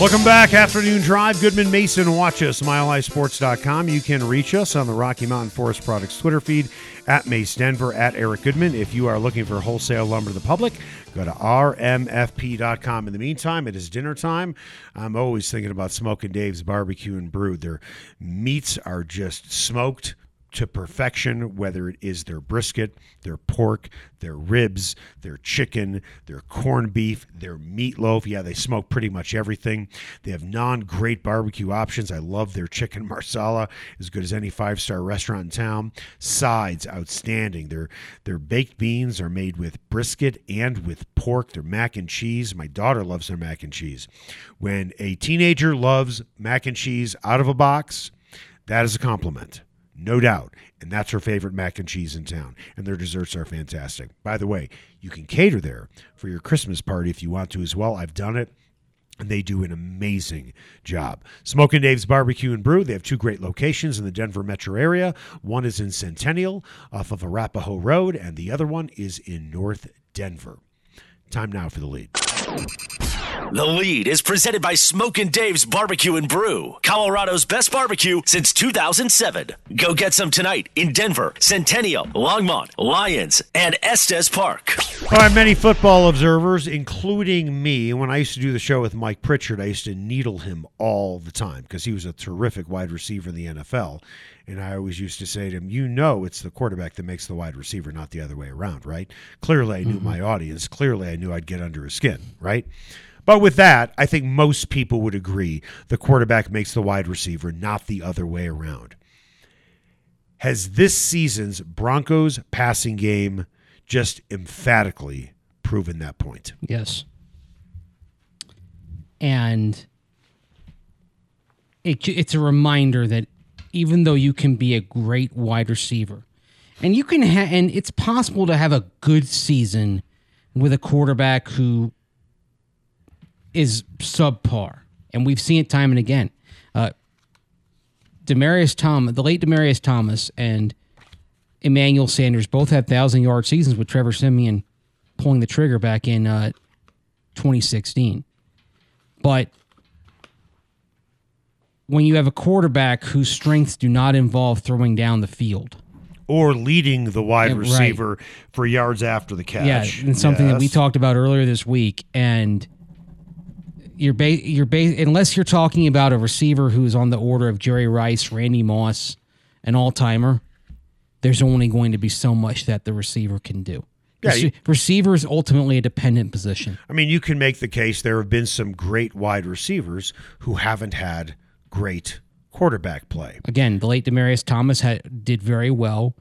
Welcome back, Afternoon Drive. Goodman Mason, watch us, milehighsports.com. You can reach us on the Rocky Mountain Forest Products Twitter feed at Mace Denver, at Eric Goodman. If you are looking for wholesale lumber to the public, go to rmfp.com. In the meantime, it is dinner time. I'm always thinking about Smoking Dave's Barbecue and Brew. Their meats are just smoked to perfection, whether it is their brisket, their pork, their ribs, their chicken, their corned beef, their meatloaf. Yeah, they smoke pretty much everything. They have non great barbecue options. I love their chicken marsala, as good as any five star restaurant in town. Sides, outstanding. Their, their baked beans are made with brisket and with pork. Their mac and cheese. My daughter loves their mac and cheese. When a teenager loves mac and cheese out of a box, that is a compliment no doubt. And that's her favorite mac and cheese in town. And their desserts are fantastic. By the way, you can cater there for your Christmas party if you want to as well. I've done it. And they do an amazing job. Smoking Dave's Barbecue and Brew. They have two great locations in the Denver metro area. One is in Centennial off of Arapahoe Road, and the other one is in North Denver. Time now for the lead. The lead is presented by Smoking Dave's Barbecue and Brew, Colorado's best barbecue since 2007. Go get some tonight in Denver, Centennial, Longmont, Lyons, and Estes Park. All right, many football observers, including me, when I used to do the show with Mike Pritchard, I used to needle him all the time because he was a terrific wide receiver in the NFL. And I always used to say to him, You know, it's the quarterback that makes the wide receiver, not the other way around, right? Clearly, I knew mm-hmm. my audience. Clearly, I knew I'd get under his skin, right? But with that, I think most people would agree the quarterback makes the wide receiver, not the other way around. Has this season's Broncos passing game just emphatically proven that point? Yes. And it, it's a reminder that even though you can be a great wide receiver, and you can ha- and it's possible to have a good season with a quarterback who is subpar, and we've seen it time and again. Uh, Demaryius Thomas, the late Demaryius Thomas, and Emmanuel Sanders both had thousand yard seasons with Trevor Siemian pulling the trigger back in uh, 2016. But when you have a quarterback whose strengths do not involve throwing down the field, Or leading the wide Yeah, right. receiver for yards after the catch. yeah, and something that we talked about earlier this week, and you're ba- you're ba- unless you're talking about a receiver who's on the order of Jerry Rice, Randy Moss, an all timer, there's only going to be so much that the receiver can do. Yeah, you- receiver is ultimately a dependent position. I mean, you can make the case there have been some great wide receivers who haven't had great quarterback play. Again, the late Demaryius Thomas had, did very well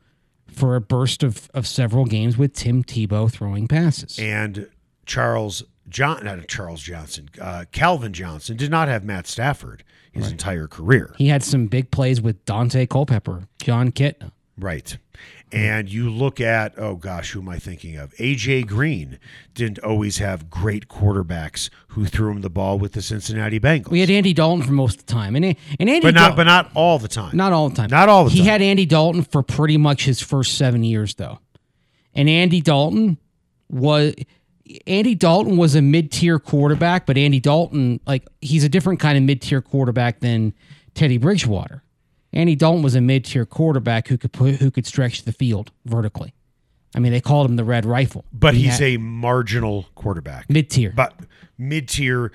for a burst of, of several games with Tim Tebow throwing passes. And Charles John, not Charles Johnson, uh, Calvin Johnson did not have Matt Stafford his entire career. he had some big plays with Daunte Culpepper, Jon Kitna. Right. And you look at, oh gosh, who am I thinking of? AJ Green didn't always have great quarterbacks who threw him the ball with the Cincinnati Bengals. We had Andy Dalton for most of the time, and and Andy but not Dal- but not all the time. not all the time. Not all the he time. had Andy Dalton for pretty much his first seven years, though, and Andy Dalton was Andy Dalton was a mid tier quarterback, but Andy Dalton like he's a different kind of mid tier quarterback than Teddy Bridgewater. Andy Dalton was a mid tier quarterback who could put who could stretch the field vertically. I mean, they called him the Red Rifle, but He he's had- a marginal quarterback. mid tier. But mid tier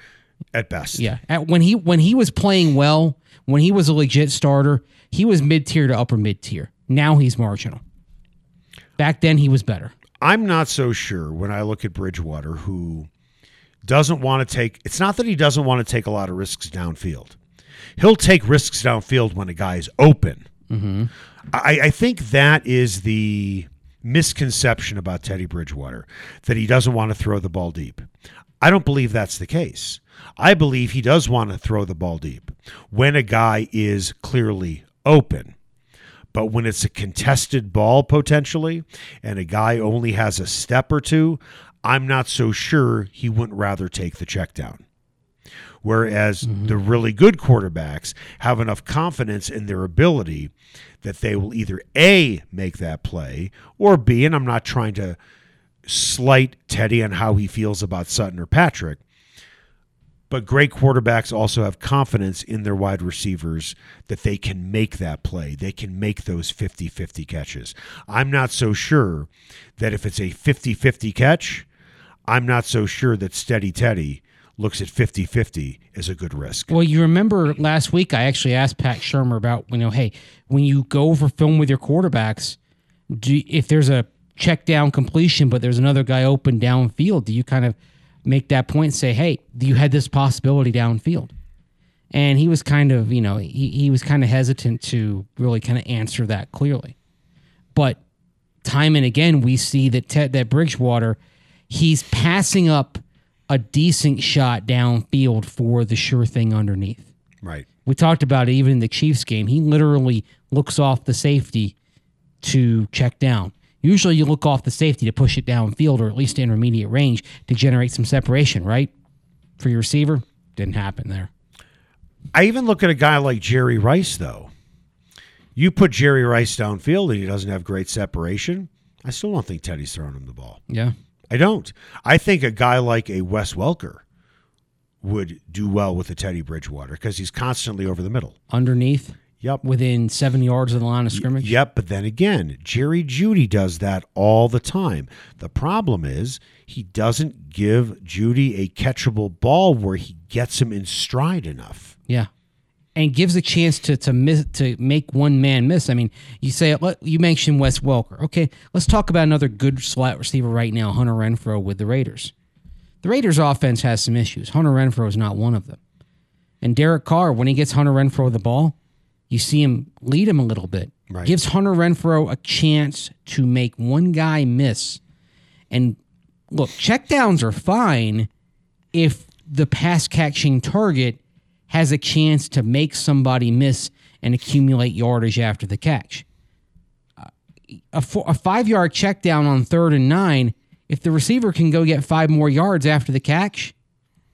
at best. Yeah, At, when he when he was playing well, when he was a legit starter, he was mid tier to upper mid tier. Now he's marginal. Back then he was better. I'm not so sure when I look at Bridgewater, who doesn't want to take. It's not that he doesn't want to take a lot of risks downfield. He'll take risks downfield when a guy is open. Mm-hmm. I, I think that is the misconception about Teddy Bridgewater that he doesn't want to throw the ball deep. I don't believe that's the case. I believe he does want to throw the ball deep when a guy is clearly open. But when it's a contested ball potentially and a guy only has a step or two, I'm not so sure he wouldn't rather take the check down. Whereas mm-hmm. the really good quarterbacks have enough confidence in their ability that they will either A, make that play, or B, and I'm not trying to slight Teddy on how he feels about Sutton or Patrick, but great quarterbacks also have confidence in their wide receivers that they can make that play. They can make those 50 50 catches. I'm not so sure that if it's a 50 50 catch, I'm not so sure that Steady Teddy looks at 50 50 as a good risk. Well, you remember last week I actually asked Pat Shurmur about, you know, hey, when you go over film with your quarterbacks, do if there's a check down completion, but there's another guy open downfield, do you kind of make that point and say, hey, you had this possibility downfield? And he was kind of, you know, he, he was kind of hesitant to really kind of answer that clearly. But time and again, we see that Ted, that Bridgewater, he's passing up a decent shot downfield for the sure thing underneath. Right. We talked about it even in the Chiefs game. He literally looks off the safety to check down. Usually you look off the safety to push it downfield or at least intermediate range to generate some separation, right? For your receiver, didn't happen there. I even look at a guy like Jerry Rice, though. You put Jerry Rice downfield and he doesn't have great separation. I still don't think Teddy's throwing him the ball. Yeah. I don't. I think a guy like a Wes Welker would do well with a Teddy Bridgewater because he's constantly over the middle. Underneath? Yep. Within seven yards of the line of scrimmage? Yep. But then again, Jerry Jeudy does that all the time. The problem is he doesn't give Jeudy a catchable ball where he gets him in stride enough. Yeah. And gives a chance to to miss to make one man miss. I mean, you say you mentioned Wes Welker. Okay, let's talk about another good slot receiver right now, Hunter Renfrow with the Raiders. The Raiders' offense has some issues. Hunter Renfrow is not one of them. And Derek Carr, when he gets Hunter Renfrow the ball, you see him lead him a little bit. Right. Gives Hunter Renfrow a chance to make one guy miss. And look, checkdowns are fine if the pass catching target has a chance to make somebody miss and accumulate yardage after the catch. Uh, a, four, a five yard check down on third and nine, if the receiver can go get five more yards after the catch,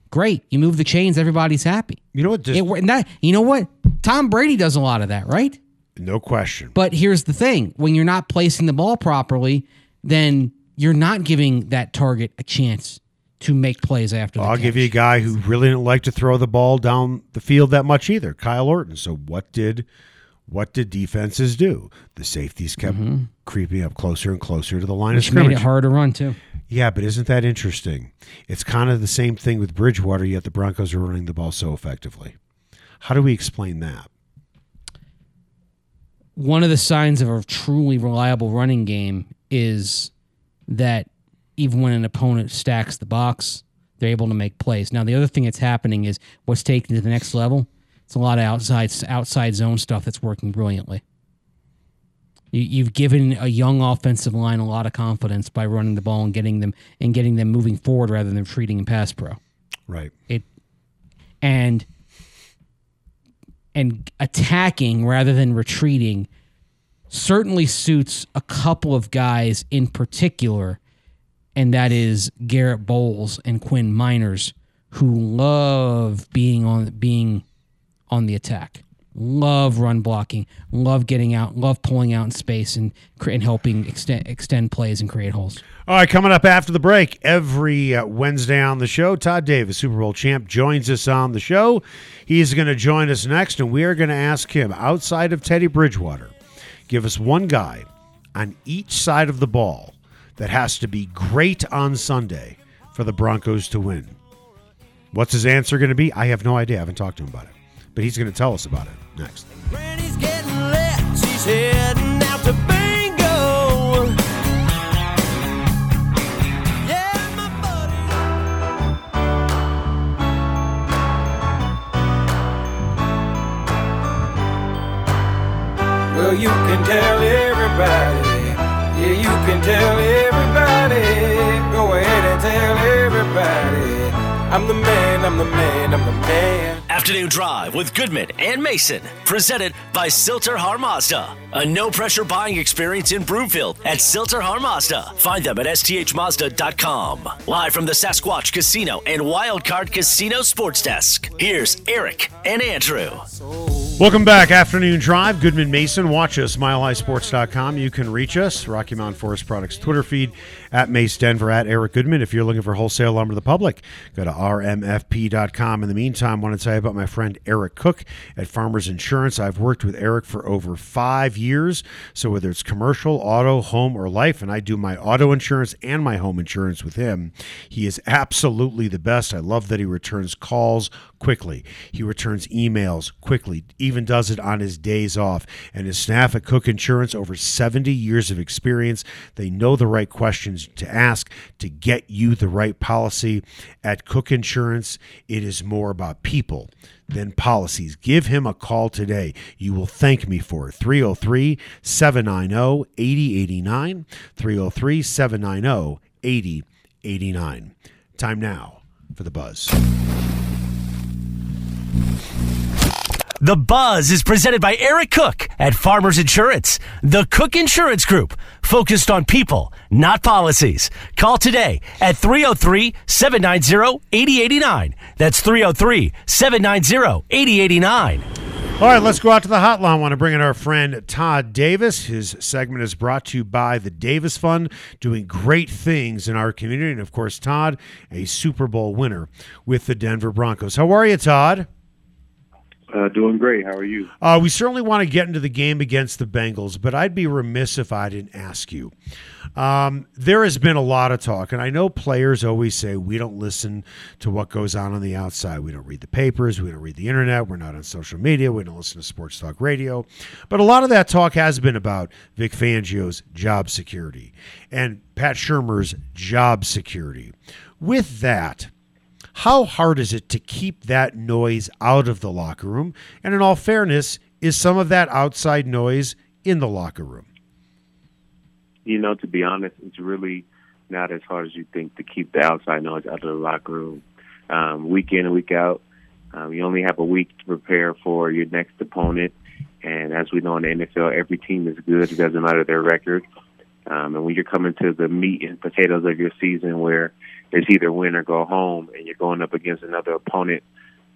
great. You move the chains, everybody's happy. You know what? Just, it, that, you know what? Tom Brady does a lot of that, right? No question. But here's the thing when you're not placing the ball properly, then you're not giving that target a chance to make plays after I'll catch. give you a guy who really didn't like to throw the ball down the field that much either, Kyle Orton. So what did what did defenses do? The safeties kept mm-hmm. creeping up closer and closer to the line Which of scrimmage. made it hard to run too. Yeah, but isn't that interesting? It's kind of the same thing with Bridgewater, yet the Broncos are running the ball so effectively. How do we explain that? One of the signs of a truly reliable running game is that even when an opponent stacks the box, they're able to make plays. Now, the other thing that's happening is what's taken to the next level. It's a lot of outside outside zone stuff that's working brilliantly. You, have given a young offensive line a lot of confidence by running the ball and getting them and getting them moving forward rather than retreating in pass pro. Right. It and and attacking rather than retreating certainly suits a couple of guys in particular, and that is Garett Bolles and Quinn Meinerz, who love being on being on the attack love run blocking, love getting out, love pulling out in space and and helping extend extend plays and create holes. All right, coming up after the break, every uh, Wednesday on the show, Todd Davis, Super Bowl champ, joins us on the show. He's going to join us next, and we are going to ask him outside of Teddy Bridgewater, give us one guy on each side of the ball that has to be great on Sunday for the Broncos to win. What's his answer going to be? I have no idea. I haven't talked to him about it, but he's going to tell us about it next. Well, you can tell everybody. Yeah, you can Tell everybody, I'm the man, I'm the man, I'm the man. Afternoon Drive with Goodman and Mason, presented by Sill-TerHar Mazda. A no pressure buying experience in Broomfield at Sill-TerHar Mazda. Find them at sthmazda.com. Live from the Sasquatch Casino and Wildcard Casino Sports Desk. Here's Eric and Andrew. Welcome back, Afternoon Drive. Goodman Mason. Watch us, milehighsports.com. You can reach us, Rocky Mountain Forest Products Twitter feed, at Mace Denver, at Eric Goodman. If you're looking for wholesale lumber to the public, go to rmfp.com. In the meantime, I want to tell you about my friend Eric Cook at Farmers Insurance. I've worked with Eric for over five years. So whether it's commercial, auto, home, or life, and I do my auto insurance and my home insurance with him, he is absolutely the best. I love that he returns calls quickly. He returns emails quickly, even does it on his days off. And his staff at Cook Insurance, over 70 years of experience, they know the right questions to ask to get you the right policy. At Cook Insurance, it is more about people than policies. Give him a call today. You will thank me for it. 303 790 8089. 303 790 8089. Time now for the buzz. The Buzz is presented by Eric Cook at Farmers Insurance. The Cook Insurance Group, focused on people, not policies. Call today at 303 790 8089. That's 303 790 8089. All right, let's go out to the hotline. I want to bring in our friend Todd Davis. His segment is brought to you by the Davis Fund, doing great things in our community. And of course, Todd, a Super Bowl winner with the Denver Broncos. How are you, Todd? Uh, doing great. How are you? Uh, we certainly want to get into the game against the Bengals, but I'd be remiss if I didn't ask you. Um, there has been a lot of talk, and I know players always say we don't listen to what goes on on the outside. We don't read the papers, we don't read the internet, we're not on social media, we don't listen to sports talk radio. But a lot of that talk has been about Vic Fangio's job security and Pat Shurmur's job security. With that, how hard is it to keep that noise out of the locker room? And in all fairness, is some of that outside noise in the locker room? You know, to be honest, it's really not as hard as you think to keep the outside noise out of the locker room. Um, week in and week out, um, you only have a week to prepare for your next opponent. And as we know in the NFL, every team is good. It doesn't matter their record. Um, and when you're coming to the meat and potatoes of your season, where it's either win or go home, and you're going up against another opponent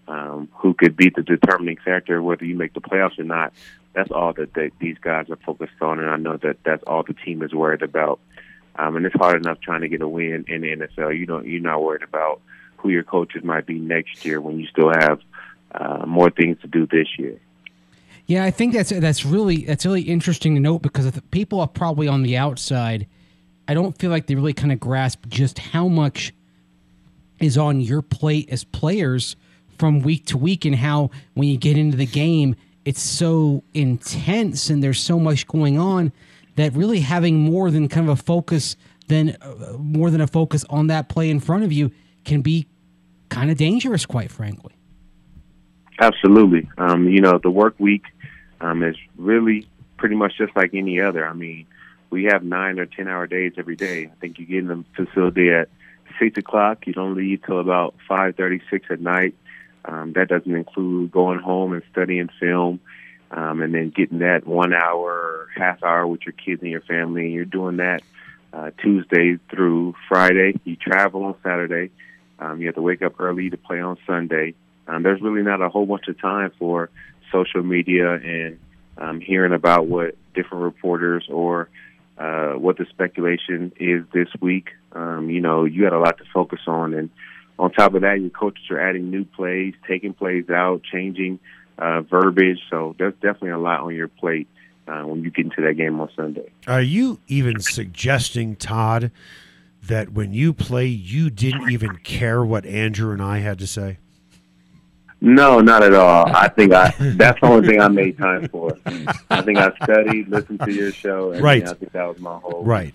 um, who could be the determining factor whether you make the playoffs or not, that's all that they, these guys are focused on. And I know that that's all the team is worried about. Um, and it's hard enough trying to get a win in the NFL. You don't, you're not worried about who your coaches might be next year when you still have uh, more things to do this year. Yeah, I think that's that's really that's really interesting to note because people are probably on the outside. I don't feel like they really kind of grasp just how much is on your plate as players from week to week, and how when you get into the game, it's so intense and there's so much going on that really having more than kind of a focus than uh, more than a focus on that play in front of you can be kind of dangerous, quite frankly. Absolutely. Um, you know, the work week um, is really pretty much just like any other. I mean, we have nine or ten hour days every day. I think you get in the facility at six o'clock. You don't leave till about five thirty six at night. Um, that doesn't include going home and studying film, um, and then getting that one hour half hour with your kids and your family. And you're doing that uh, Tuesday through Friday. You travel on Saturday. Um, you have to wake up early to play on Sunday. Um, there's really not a whole bunch of time for social media and um, hearing about what different reporters or uh, what the speculation is this week. Um, you know, you got a lot to focus on, and on top of that, your coaches are adding new plays, taking plays out, changing uh, verbiage. So there's definitely a lot on your plate uh, when you get into that game on Sunday. Are you even suggesting, Todd, that when you play, you didn't even care what Andrew and I had to say? No, not at all. I think I that's the only thing I made time for. I think I studied, listened to your show, and Right. I think that was my whole Right.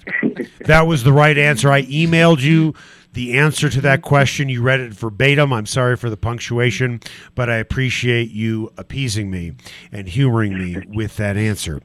that was the right answer. I emailed you the answer to that question. You read it verbatim. I'm sorry for the punctuation, but I appreciate you appeasing me and humoring me with that answer.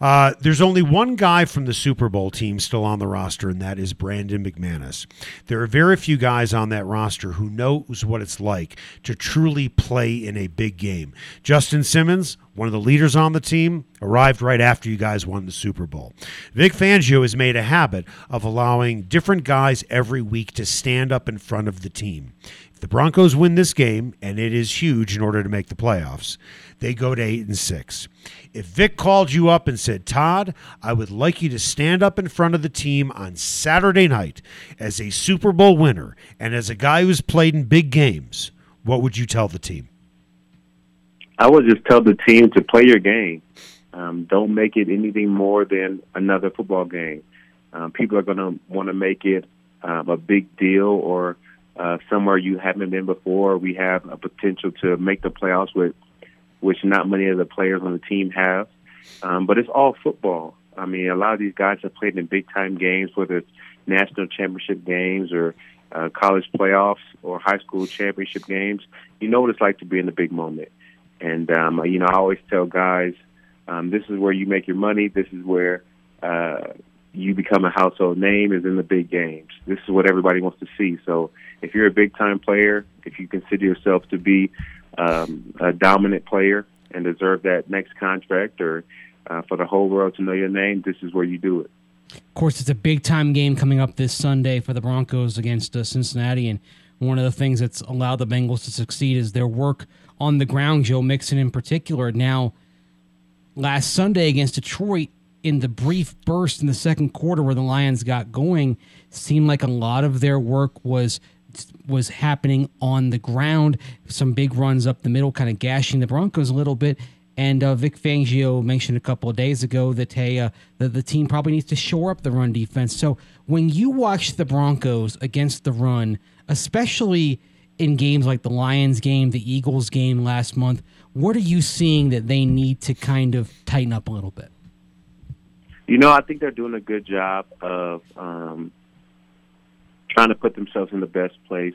Uh, there's only one guy from the Super Bowl team still on the roster, and that is Brandon McManus. There are very few guys on that roster who knows what it's like to truly play in a big game. Justin Simmons, one of the leaders on the team, arrived right after you guys won the Super Bowl. Vic Fangio has made a habit of allowing different guys every week to stand up in front of the team. If the Broncos win this game, and it is huge in order to make the playoffs, they go to 8 and 6. If Vic called you up and said, Todd, I would like you to stand up in front of the team on Saturday night as a Super Bowl winner and as a guy who's played in big games, what would you tell the team? I would just tell the team to play your game. Um, don't make it anything more than another football game. Um, people are going to want to make it um, a big deal or uh, somewhere you haven't been before. We have a potential to make the playoffs with which not many of the players on the team have. Um, but it's all football. I mean, a lot of these guys have played in big time games, whether it's national championship games or uh, college playoffs or high school championship games. You know what it's like to be in the big moment. And, um, you know, I always tell guys, um, this is where you make your money. This is where uh, you become a household name is in the big games. This is what everybody wants to see. So if you're a big time player, if you consider yourself to be um, a dominant player and deserve that next contract or uh, for the whole world to know your name, this is where you do it. Of course, it's a big time game coming up this Sunday for the Broncos against uh, Cincinnati. And one of the things that's allowed the Bengals to succeed is their work on the ground, Joe Mixon in particular. Now, last Sunday against Detroit, in the brief burst in the second quarter where the Lions got going, seemed like a lot of their work was was happening on the ground. Some big runs up the middle, kind of gashing the Broncos a little bit. And uh, Vic Fangio mentioned a couple of days ago that hey, uh, that the team probably needs to shore up the run defense. So when you watch the Broncos against the run, especially in games like the Lions game, the Eagles game last month, what are you seeing that they need to kind of tighten up a little bit? You know, I think they're doing a good job of um, trying to put themselves in the best place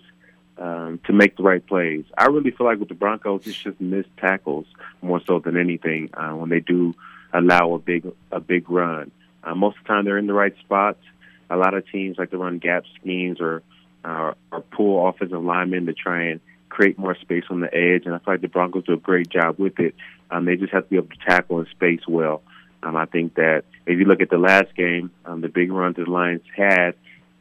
um, to make the right plays. I really feel like with the Broncos, it's just missed tackles more so than anything uh, when they do allow a big a big run. Uh, most of the time, they're in the right spots. A lot of teams like to run gap schemes or uh, or pull offensive linemen to try and create more space on the edge. And I feel like the Broncos do a great job with it. Um, they just have to be able to tackle in space well. Um, I think that if you look at the last game, um, the big runs the Lions had,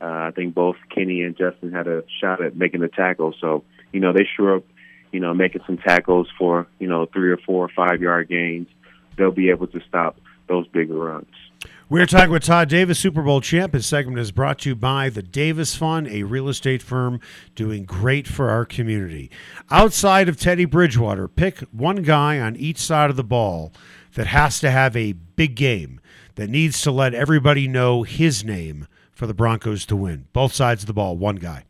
uh, I think both Kenny and Justin had a shot at making the tackle. So, you know, they sure up, you know, making some tackles for, you know, three or four or five yard gains. They'll be able to stop those bigger runs. We're talking with Todd Davis, Super Bowl champ. His segment is brought to you by the Davis Fund, a real estate firm doing great for our community. Outside of Teddy Bridgewater, pick one guy on each side of the ball that has to have a big game, that needs to let everybody know his name for the Broncos to win? Both sides of the ball, one guy.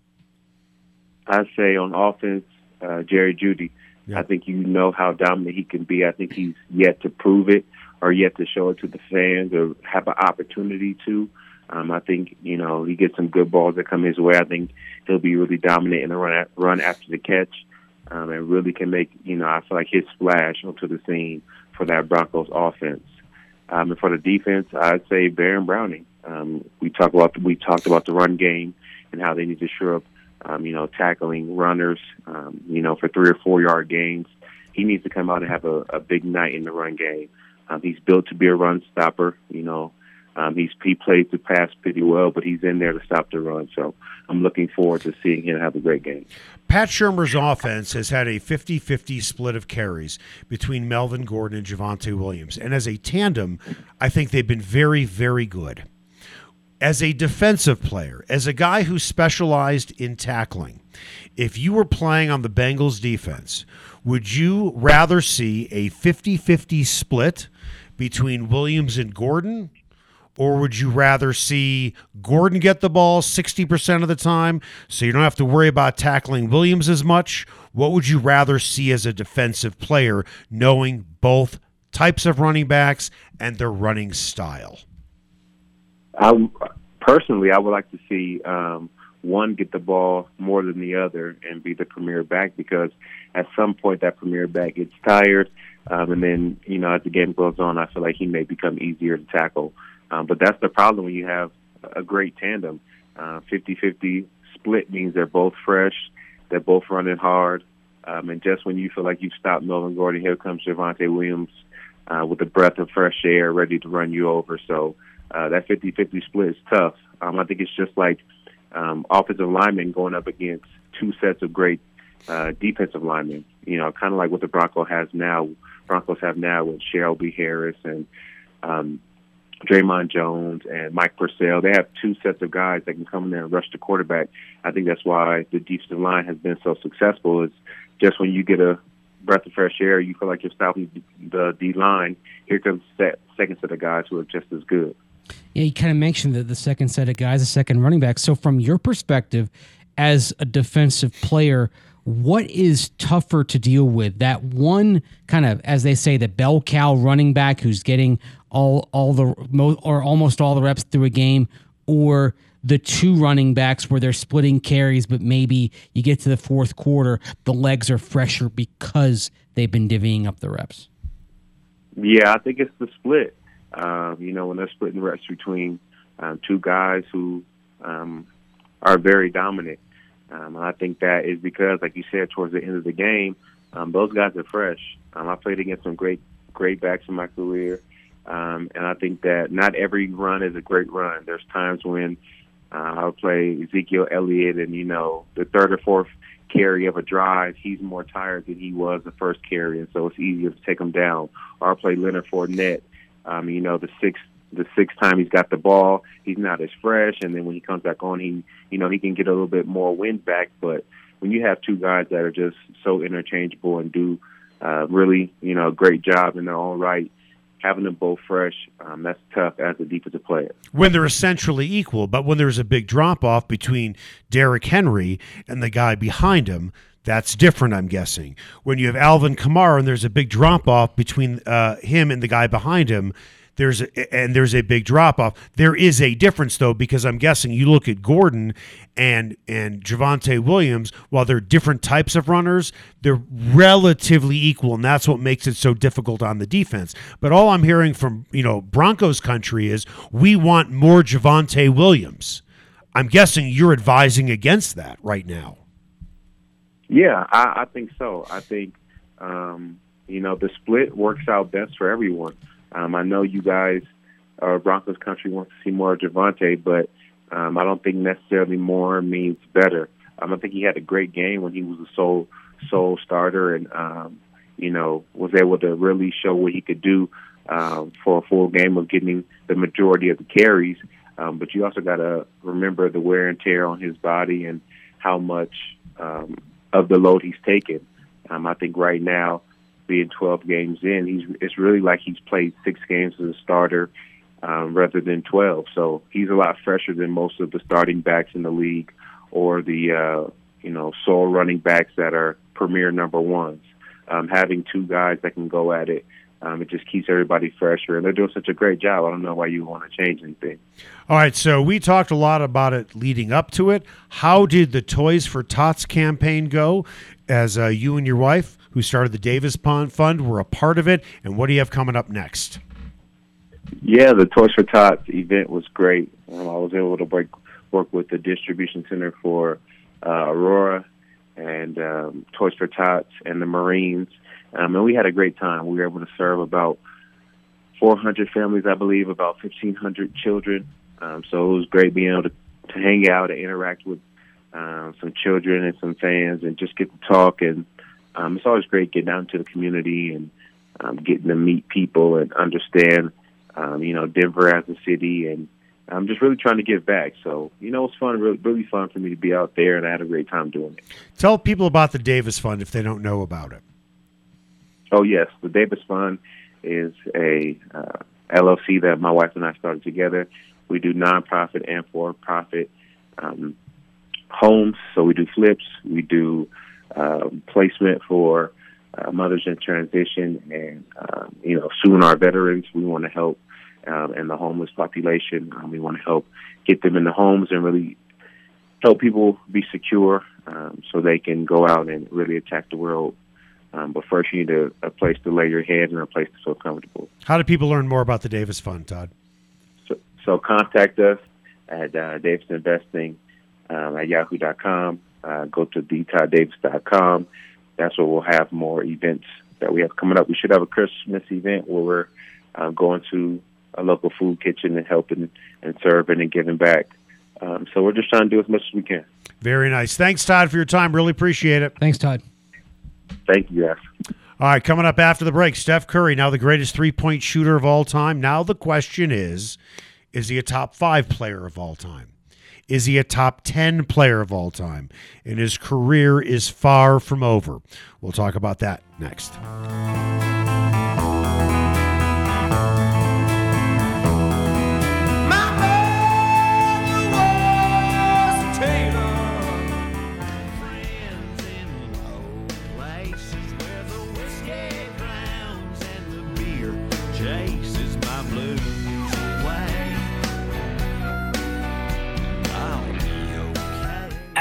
I say on offense, uh, Jerry Jeudy. I think you know how dominant he can be. I think he's yet to prove it or yet to show it to the fans or have an opportunity to. Um, I think you know he gets some good balls that come his way. I think he'll be really dominant in the run run after the catch, um, and really can make you know I feel like his splash onto the scene for that Broncos offense. Um, and for the defense, I'd say Baron Browning. Um, we talk about we talked about the run game and how they need to shore up, um, you know, tackling runners, um, you know, for three or four yard gains. He needs to come out and have a, a big night in the run game. Um, he's built to be a run stopper. You know, um, he's he plays the pass pretty well, but he's in there to stop the run. So I'm looking forward to seeing him have a great game. Pat Shurmur's offense has had a 50 50 split of carries between Melvin Gordon and Javonte Williams. And as a tandem, I think they've been very, very good as a defensive player, as a guy who specialized in tackling, if you were playing on the Bengals defense, would you rather see a 50 50 split between Williams and Gordon? Or would you rather see Gordon get the ball 60% of the time so you don't have to worry about tackling Williams as much? What would you rather see as a defensive player, knowing both types of running backs and their running style? I personally, I would like to see um, one get the ball more than the other and be the premier back because at some point that premier back gets tired, um, and then you know as the game goes on, I feel like he may become easier to tackle. Um, but that's the problem when you have a great tandem. Uh, 50-50 split means they're both fresh, they're both running hard, um, and just when you feel like you've stopped Melvin Gordon, here comes Javonte Williams uh, with a breath of fresh air, ready to run you over. So uh, that 50-50 split is tough. Um, I think it's just like um, offensive linemen going up against two sets of great uh, defensive linemen. You know, kind of like what the Broncos has now. Broncos have now with Shelby Harris and um, Dre'Mont Jones and Mike Purcell. They have two sets of guys that can come in there and rush the quarterback. I think that's why the defensive line has been so successful. Is just when you get a breath of fresh air, you feel like you're stopping the D line. Here comes the second set of guys who are just as good. Yeah, you kind of mentioned that the second set of guys, the second running back. So, from your perspective, as a defensive player, what is tougher to deal with? That one kind of, as they say, the bell cow running back who's getting all all the or almost all the reps through a game, or the two running backs where they're splitting carries, but maybe you get to the fourth quarter, the legs are fresher because they've been divvying up the reps. Yeah, I think it's the split. Um, you know, when they're splitting reps between um, two guys who um, are very dominant. Um, I think that is because, like you said, towards the end of the game, um, those guys are fresh. Um, I played against some great, great backs in my career, um, and I think that not every run is a great run. There's times when uh, I'll play Ezekiel Elliott, and you know, the third or fourth carry of a drive, he's more tired than he was the first carry, and so it's easier to take him down. Or I'll play Leonard Fournette um, you know, the sixth the sixth time he's got the ball, he's not as fresh, and then when he comes back on, he you know he can get a little bit more wind back. But when you have two guys that are just so interchangeable and do uh, really you know a great job in their own right, having them both fresh, um, that's tough as a defensive player. When they're essentially equal, but when there's a big drop off between Derrick Henry and the guy behind him, that's different, I'm guessing. When you have Alvin Kamara and there's a big drop off between uh, him and the guy behind him, there's a, and there's a big drop off. There is a difference though because I'm guessing you look at Gordon and and Javonte Williams. While they're different types of runners, they're relatively equal, and that's what makes it so difficult on the defense. But all I'm hearing from you know Broncos country is we want more Javonte Williams. I'm guessing you're advising against that right now. Yeah, I, I think so. I think um, you know the split works out best for everyone. Um, I know you guys, uh, Broncos country, wants to see more of Javonte, but um, I don't think necessarily more means better. Um, I think he had a great game when he was a sole sole starter, and um, you know was able to really show what he could do um, for a full game of getting the majority of the carries. Um, but you also got to remember the wear and tear on his body and how much um, of the load he's taken. Um, I think right now, being 12 games in, he's it's really like he's played six games as a starter um, rather than 12. So he's a lot fresher than most of the starting backs in the league or the uh, you know sole running backs that are premier number ones. Um, having two guys that can go at it um, it just keeps everybody fresher, and they're doing such a great job. I don't know why you want to change anything. All right, so we talked a lot about it leading up to it. How did the Toys for Tots campaign go? As uh, you and your wife, who started the Davis Pond Fund, were a part of it, and what do you have coming up next? Yeah, the Toys for Tots event was great. Um, I was able to work work with the distribution center for uh, Aurora and um, Toys for Tots and the Marines um, and we had a great time. We were able to serve about 400 families, I believe, about 1,500 children. Um, so it was great being able to, to hang out and interact with um, some children and some fans and just get to talk. And um, it's always great getting out into the community and um, getting to meet people and understand, um, you know, Denver as a city. And I'm just really trying to give back. So, you know, it's fun, really, really fun for me to be out there, and I had a great time doing it. Tell people about the Davis Fund if they don't know about it. Oh yes, the Davis Fund is a uh, LLC that my wife and I started together. We do nonprofit and for-profit um, homes. So we do flips, we do um, placement for uh, mothers in transition, and um, you know, soon our veterans. We want to help um, and the homeless population. Um, we want to help get them in the homes and really help people be secure um, so they can go out and really attack the world. Um, but first, you need a, a place to lay your head and a place to feel comfortable. How do people learn more about the Davis Fund, Todd? So, so contact us at uh, Davis Investing um, at yahoo.com. Uh, go to dtodddavis.com. That's where we'll have more events that we have coming up. We should have a Christmas event where we're uh, going to a local food kitchen and helping and serving and giving back. Um, so we're just trying to do as much as we can. Very nice. Thanks, Todd, for your time. Really appreciate it. Thanks, Todd. Thank you, guys. All right, coming up after the break, Steph Curry, now the greatest three point shooter of all time. Now the question is is he a top five player of all time? Is he a top 10 player of all time? And his career is far from over. We'll talk about that next.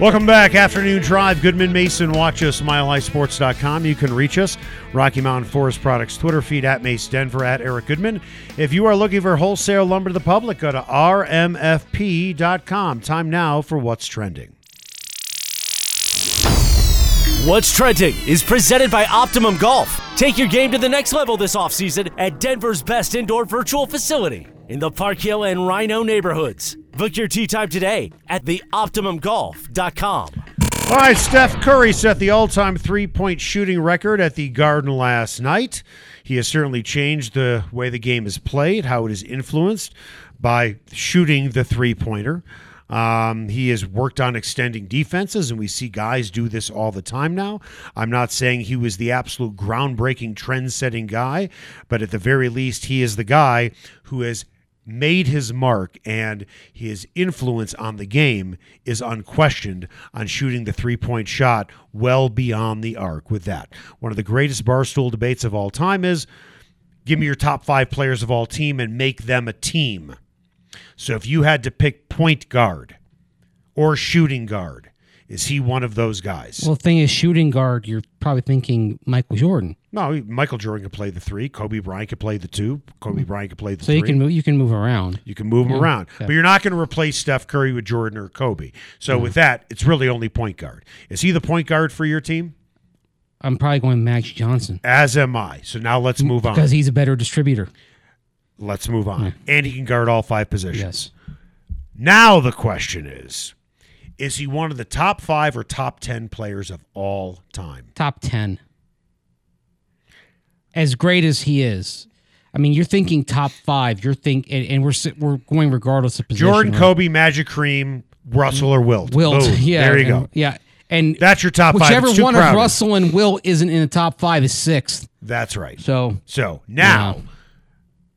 Welcome back. Afternoon Drive. Goodman Mason. Watch us, milehighsports.com. You can reach us. Rocky Mountain Forest Products Twitter feed at Mace Denver at Eric Goodman. If you are looking for wholesale lumber to the public, go to rmfp.com. Time now for What's Trending. What's Trending is presented by Optimum Golf. Take your game to the next level this offseason at Denver's best indoor virtual facility in the Park Hill and RiNo neighborhoods. Book your tee time today at theoptimumgolf.com. All right, Steph Curry set the all time three point shooting record at the Garden last night. He has certainly changed the way the game is played, how it is influenced by shooting the three pointer. Um, he has worked on extending defenses, and we see guys do this all the time now. I'm not saying he was the absolute groundbreaking, trend setting guy, but at the very least, he is the guy who has made his mark and his influence on the game is unquestioned on shooting the three point shot well beyond the arc with that. One of the greatest barstool debates of all time is give me your top five players of all team and make them a team. So if you had to pick point guard or shooting guard, is he one of those guys? Well, the thing is, shooting guard, you're probably thinking Michael Jordan. no, Michael Jordan could play the three. Kobe Bryant could play the two. Kobe hmm. Bryant could play the So three. you can move, you can move around. You can move them Yeah, around, okay. but you're not going to replace Steph Curry with Jordan or Kobe. So with that, it's really only point guard. Is he the point guard for your team? I'm probably going Magic Johnson As am I. So now let's hmm, move on. because he's a better distributor. Let's move on. And he can guard all five positions. Yes. Now the question is: Is he one of the top five or top ten players of all time? Top 10. As great as he is. I mean, you're thinking top five. You're think, and, and we're we're going regardless of position. Jordan, right? Kobe, Magic, Kareem, Russell, or Wilt? Wilt. Boom. Yeah. there you and- go. Yeah. And That's your top five. whichever It's one crowded. of Russell and Wilt isn't in the top five is sixth. That's right. So So now, Yeah.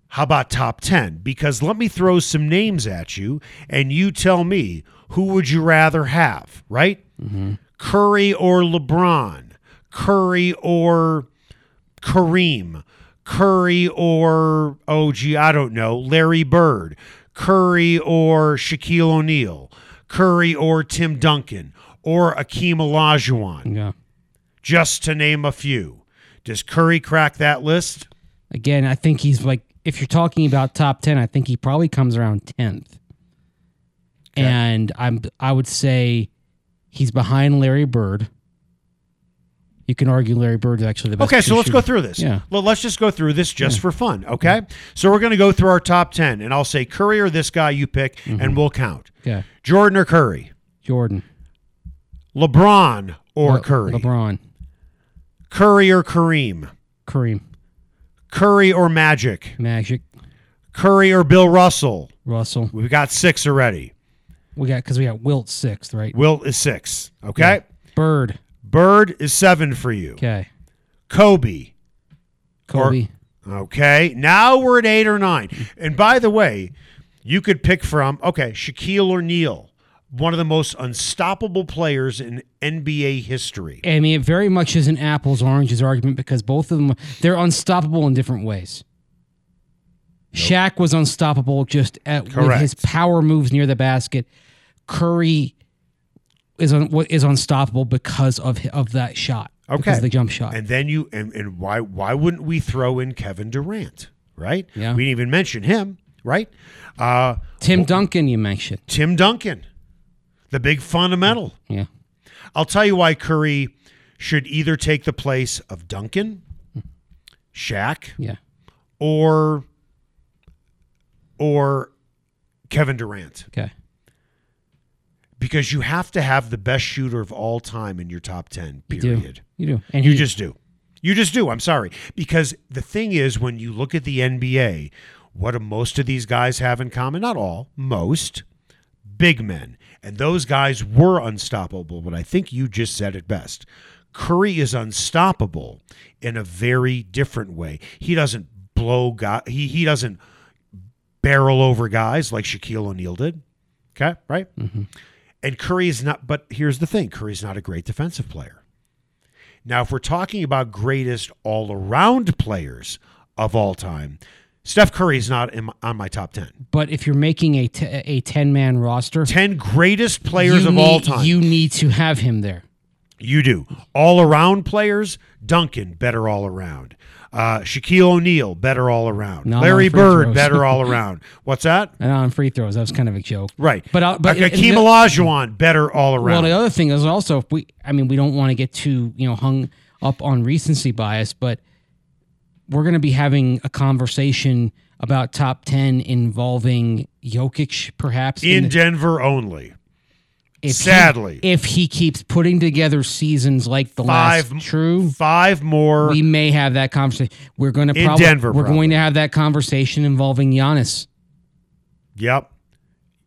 how about top 10? Because let me throw some names at you and you tell me who would you rather have, right? Mm-hmm. Curry or LeBron? Curry or Kareem? Curry or, oh, gee, I don't know, Larry Bird? Curry or Shaquille O'Neal? Curry or Tim Duncan? Or Akeem Olajuwon? yeah. Just to name a few. Does Curry crack that list? Again, I think he's like if you're talking about top ten, I think he probably comes around And I'm I would say he's behind Larry Bird. You can argue Larry Bird is actually the best. Okay, so let's go through this. Yeah. Well, let's just go through this just for fun. Okay. So we're going to go through our top 10, and I'll say Curry or this guy you pick, Mm-hmm. and we'll count. Okay. Jordan or Curry? Jordan LeBron or Le- Curry? LeBron, Curry or Kareem? Kareem, Curry or Magic? Magic, Curry or Bill Russell? Russell. We've got six already. We got because we got Wilt sixth, right? Wilt is six. Okay. Bird. Bird is seven for you. Okay. Kobe. Kobe. Okay. Now we're at eight or nine. And by the way, You could pick from okay, Shaquille O'Neal, one of the most unstoppable players in NBA history. I mean, it very much is an apples oranges argument because both of them they're unstoppable in different ways. Shaq was unstoppable just at with his power moves near the basket. Curry is un, is unstoppable because of of that shot. Okay, because the jump shot. And then you and, and why why wouldn't we throw in Kevin Durant? Right? Yeah. We didn't even mention him. Right? Uh, Tim Duncan, you mentioned. Tim Duncan, the big fundamental. Yeah. I'll tell you why Curry should either take the place of Duncan, Shaq, Yeah. or or Kevin Durant. Okay. Because you have to have the best shooter of all time in your top 10, You do. period. You do. And You he- just do. You just do. I'm sorry. Because the thing is, when you look at the NBA, what do most of these guys have in common? Not all, most big men. And those guys were unstoppable, but I think you just said it best. Curry is unstoppable in a very different way. He doesn't blow guy he he doesn't barrel over guys like Shaquille O'Neal did. Okay, right? Mm-hmm. And Curry is not but here's the thing, Curry's not a great defensive player. Now, if we're talking about greatest all around players of all time, Steph Curry is not in my, on my top 10. But if you're making a t- a ten man roster, 10 greatest players of need, all time. you need to have him there. You do. All around players, Duncan, better all around. Uh, Shaquille O'Neal, better all around. Not Larry Bird, throws. better all around. What's that? And on free throws, that was kind of a joke. Right. But, uh, but the- Olajuwon, better all around. Well, the other thing is also if we, I mean, we don't want to get too you know hung up on recency bias, but we're going to be having a conversation about top ten involving Jokic, perhaps in the- Denver only. If he- sadly. if he keeps putting together seasons like the Five last true. Five more. We may have that conversation. We're going to In probably Denver, we're probably. going to have that conversation involving Giannis. yep.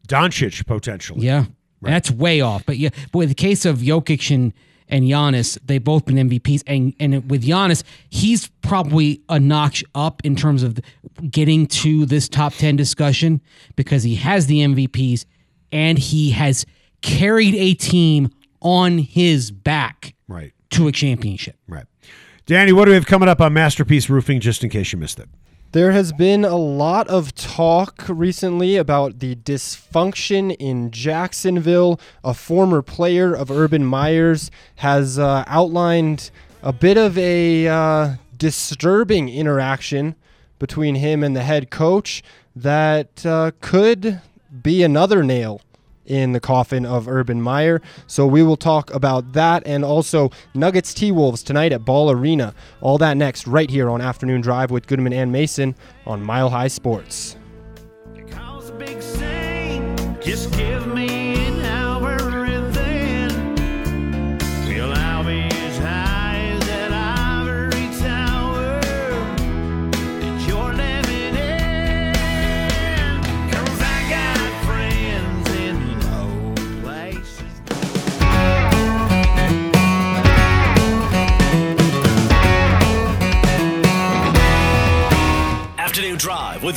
Doncic, potentially. Yeah, that's way off. But yeah, but with the case of Jokic and and Giannis, they've both been MVPs, and and with Giannis, he's probably a notch up in terms of getting to this top ten discussion because he has the MVPs and he has carried a team on his back Right. to a championship. Right. Danny, what do we have coming up on Masterpiece Roofing, just in case you missed it? There has been a lot of talk recently about the dysfunction in Jacksonville. A former player of Urban Meyer's has uh, outlined a bit of a uh, disturbing interaction between him and the head coach that uh, could be another nail in the coffin of Urban Meyer. So we will talk about that and also Nuggets T Wolves tonight at Ball Arena. All that next, right here on Afternoon Drive with Goodman and Mason on Mile High Sports.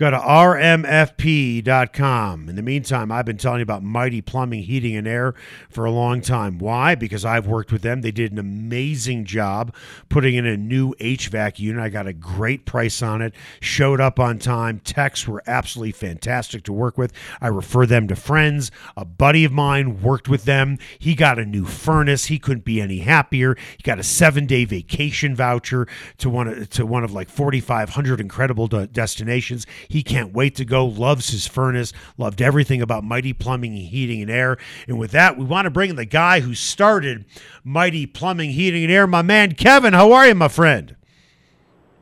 Go to rmfp.com. In the meantime, I've been telling you about Mighty Plumbing, Heating, and Air for a long time. Why? Because I've worked with them. They did an amazing job putting in a new HVAC unit. I got a great price on it. Showed up on time. Techs were absolutely fantastic to work with. I refer them to friends. A buddy of mine worked with them. He got a new furnace. He couldn't be any happier. He got a seven day vacation voucher to one of, to one of like 4,500 incredible de- destinations. He can't wait to go. Loves his furnace. Loved everything about Mighty Plumbing, and Heating, and Air. And with that, we want to bring in the guy who started Mighty Plumbing, Heating, and Air, my man Kevin. How are you, my friend?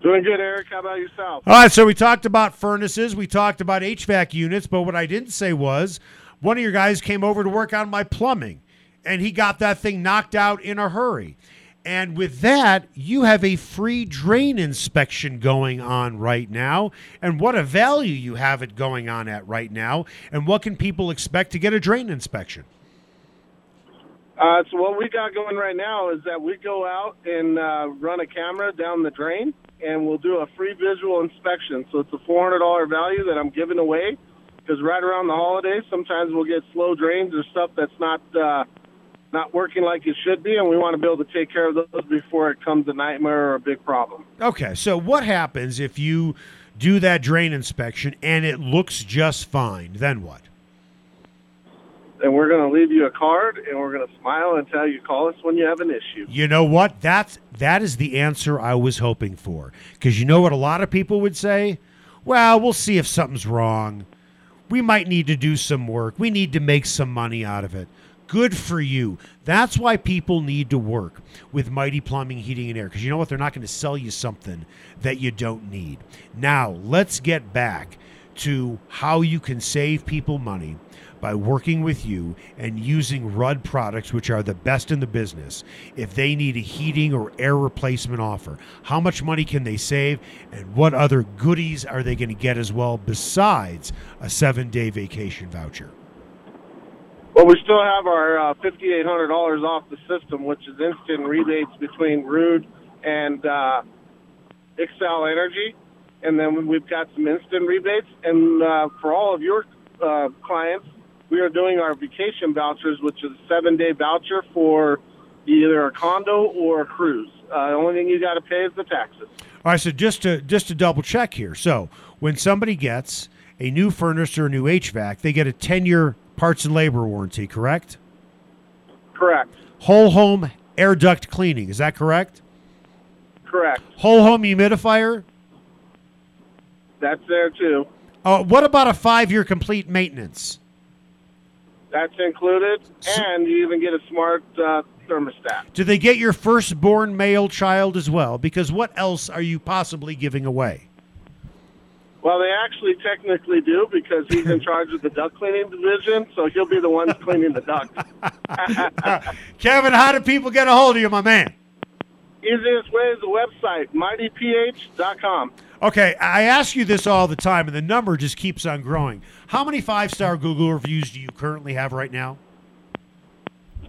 Doing good, Eric. How about yourself? All right, so we talked about furnaces, we talked about HVAC units, but what I didn't say was, one of your guys came over to work on my plumbing and he got that thing knocked out in a hurry. And with that, you have a free drain inspection going on right now. And what a value you have it going on at right now. And what can people expect to get a drain inspection? Uh, so what we got going right now is that we go out and uh, run a camera down the drain, and we'll do a free visual inspection. So it's a $400 value that I'm giving away because right around the holidays, sometimes we'll get slow drains or stuff that's not uh, not working like it should be, and we want to be able to take care of those before it comes a nightmare or a big problem. Okay, so what happens if you do that drain inspection and it looks just fine? Then what? And we're going to leave you a card, and we're going to smile and tell you call us when you have an issue. You know what? That's that is the answer I was hoping for. Because you know what a lot of people would say? Well, we'll see if something's wrong. We might need to do some work. We need to make some money out of it. Good for you. That's why people need to work with Mighty Plumbing, Heating, and Air. Because you know what? They're not going to sell you something that you don't need. Now, let's get back to how you can save people money by working with you and using Ruud products, which are the best in the business, if they need a heating or air replacement offer. How much money can they save, and what other goodies are they going to get as well besides a seven day vacation voucher? We still have our uh, $5,800 off the system, which is instant rebates between Ruud and uh, Xcel Energy. And then we've got some instant rebates. And uh, for all of your uh, clients, we are doing our vacation vouchers, which is a seven day voucher for either a condo or a cruise. Uh, the only thing you got to pay is the taxes. All right, so just to just to double check here. So when somebody gets a new furnace or a new HVAC, they get a ten year parts and labor warranty, correct? Correct. Whole home air duct cleaning, is that correct? Correct. Whole home humidifier. That's there too. Uh, what about a five year complete maintenance? That's included, and you even get a smart uh, thermostat. Do they get your firstborn male child as well? Because what else are you possibly giving away? Well, they actually technically do because he's in charge of the duck cleaning division, so he'll be the one cleaning the ducts. Kevin, how do people get a hold of you, my man? Easiest way is the website, mightyph.com. Okay, I ask you this all the time, and the number just keeps on growing. How many five star Google reviews do you currently have right now?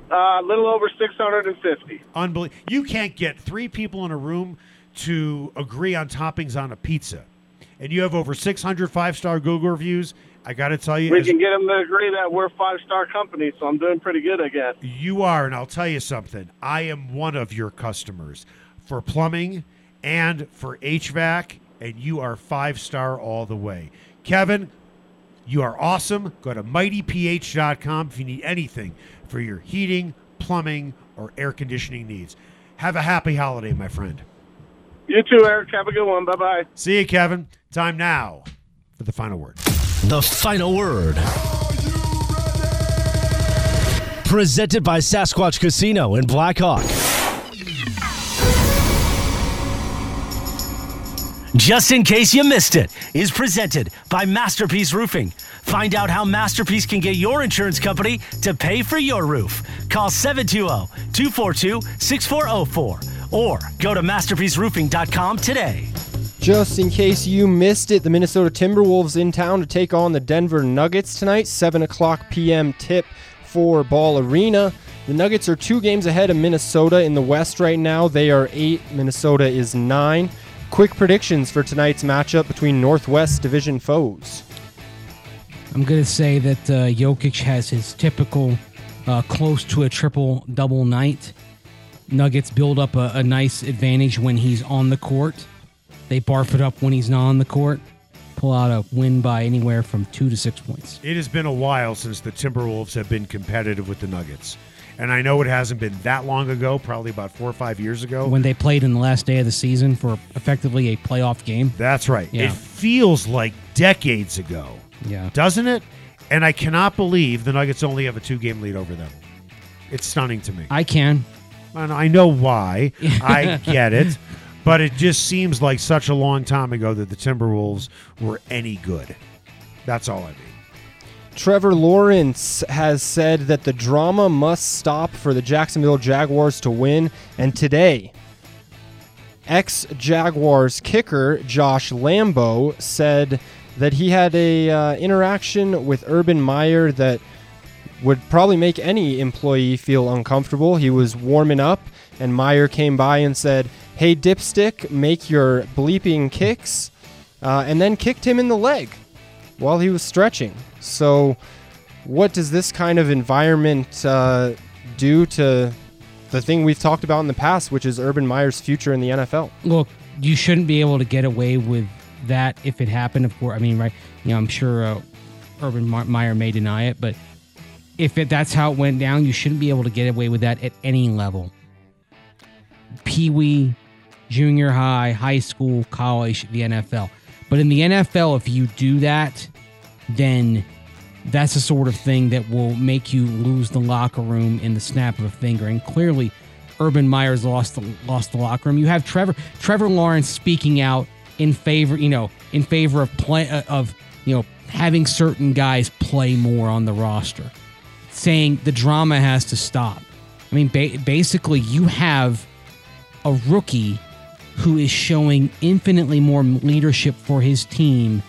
Uh, a little over 650. Unbelievable. You can't get three people in a room to agree on toppings on a pizza, and you have over 600 five star Google reviews. I got to tell you, We can get them to agree that we're a five star company, so I'm doing pretty good, I guess. You are, and I'll tell you something. I am one of your customers for plumbing and for HVAC, and you are five star all the way. Kevin, you are awesome. Go to mightyph.com if you need anything for your heating, plumbing, or air conditioning needs. Have a happy holiday, my friend. You too, Eric. Have a good one. Bye bye. See you, Kevin. Time now for the final word. The final word. Presented by Sasquatch Casino in Blackhawk. Just in case you missed it, is presented by Masterpiece Roofing. Find out how Masterpiece can get your insurance company to pay for your roof. Call 720-242-6404 or go to masterpieceroofing.com today. Just in case you missed it, the Minnesota Timberwolves in town to take on the Denver Nuggets tonight, 7 o'clock p.m. tip for Ball Arena. The Nuggets are two games ahead of Minnesota in the West right now. They are eight, Minnesota is nine. Quick predictions for tonight's matchup between Northwest Division foes. I'm going to say that uh, Jokic has his typical uh, close to a triple double night. Nuggets build up a, a nice advantage when he's on the court. They barf it up when he's not on the court. Pull out a win by anywhere from two to six points. It has been a while since the Timberwolves have been competitive with the Nuggets. And I know it hasn't been that long ago, probably about four or five years ago. When they played in the last day of the season for effectively a playoff game. That's right. Yeah. It feels like decades ago, Yeah. doesn't it? And I cannot believe the Nuggets only have a two game lead over them. It's stunning to me. I can. And I know why. I get it. But it just seems like such a long time ago that the Timberwolves were any good. That's all I mean. Trevor Lawrence has said that the drama must stop for the Jacksonville Jaguars to win, and today, ex Jaguars kicker Josh Lambo said that he had a uh, interaction with Urban Meyer that would probably make any employee feel uncomfortable. He was warming up, and Meyer came by and said, "Hey, dipstick, make your bleeping kicks," uh, and then kicked him in the leg while he was stretching. So, what does this kind of environment uh, do to the thing we've talked about in the past, which is Urban Meyer's future in the NFL? Look, you shouldn't be able to get away with that if it happened. Of course, I mean, right? You know, I'm sure uh, Urban Meyer may deny it, but if it, that's how it went down, you shouldn't be able to get away with that at any level. Pee wee, junior high, high school, college, the NFL. But in the NFL, if you do that, then that's the sort of thing that will make you lose the locker room in the snap of a finger. And clearly, Urban Meyer's lost the lost the locker room. You have Trevor Trevor Lawrence speaking out in favor, you know, in favor of play uh, of you know having certain guys play more on the roster, saying the drama has to stop. I mean, ba- basically, you have a rookie who is showing infinitely more leadership for his team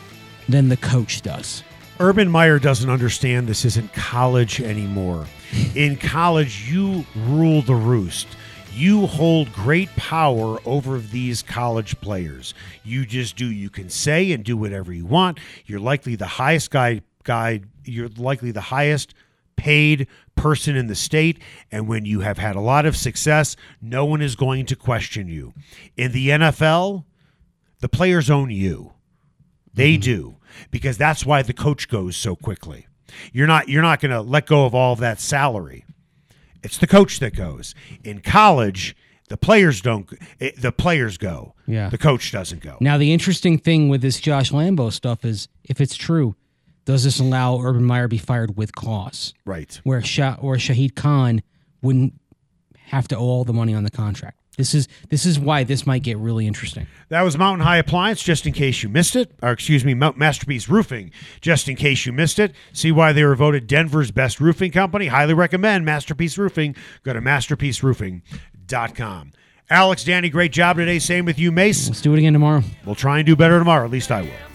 than the coach does. Urban Meyer doesn't understand this isn't college anymore. In college, you rule the roost. You hold great power over these college players. You just do, you can say and do whatever you want. You're likely the highest guy, guy you're likely the highest paid person in the state. And when you have had a lot of success, no one is going to question you. In the NFL, the players own you. They do because that's why the coach goes so quickly. You're not you're not going to let go of all of that salary. It's the coach that goes. In college, the players don't eh, the players go. Yeah. The coach doesn't go. Now, the interesting thing with this Josh Lambo stuff is if it's true, does this allow Urban Meyer to be fired with cause? Right. Where Shah or Shahid Khan wouldn't have to owe all the money on the contract. This is this is why this might get really interesting. That was Mountain High Appliance, just in case you missed it. Or, excuse me, Mount Masterpiece Roofing, just in case you missed it. See why they were voted Denver's best roofing company? Highly recommend Masterpiece Roofing. Go to masterpieceroofing.com. Alex, Danny, great job today. Same with you, Mace. Let's do it again tomorrow. We'll try and do better tomorrow. At least I will.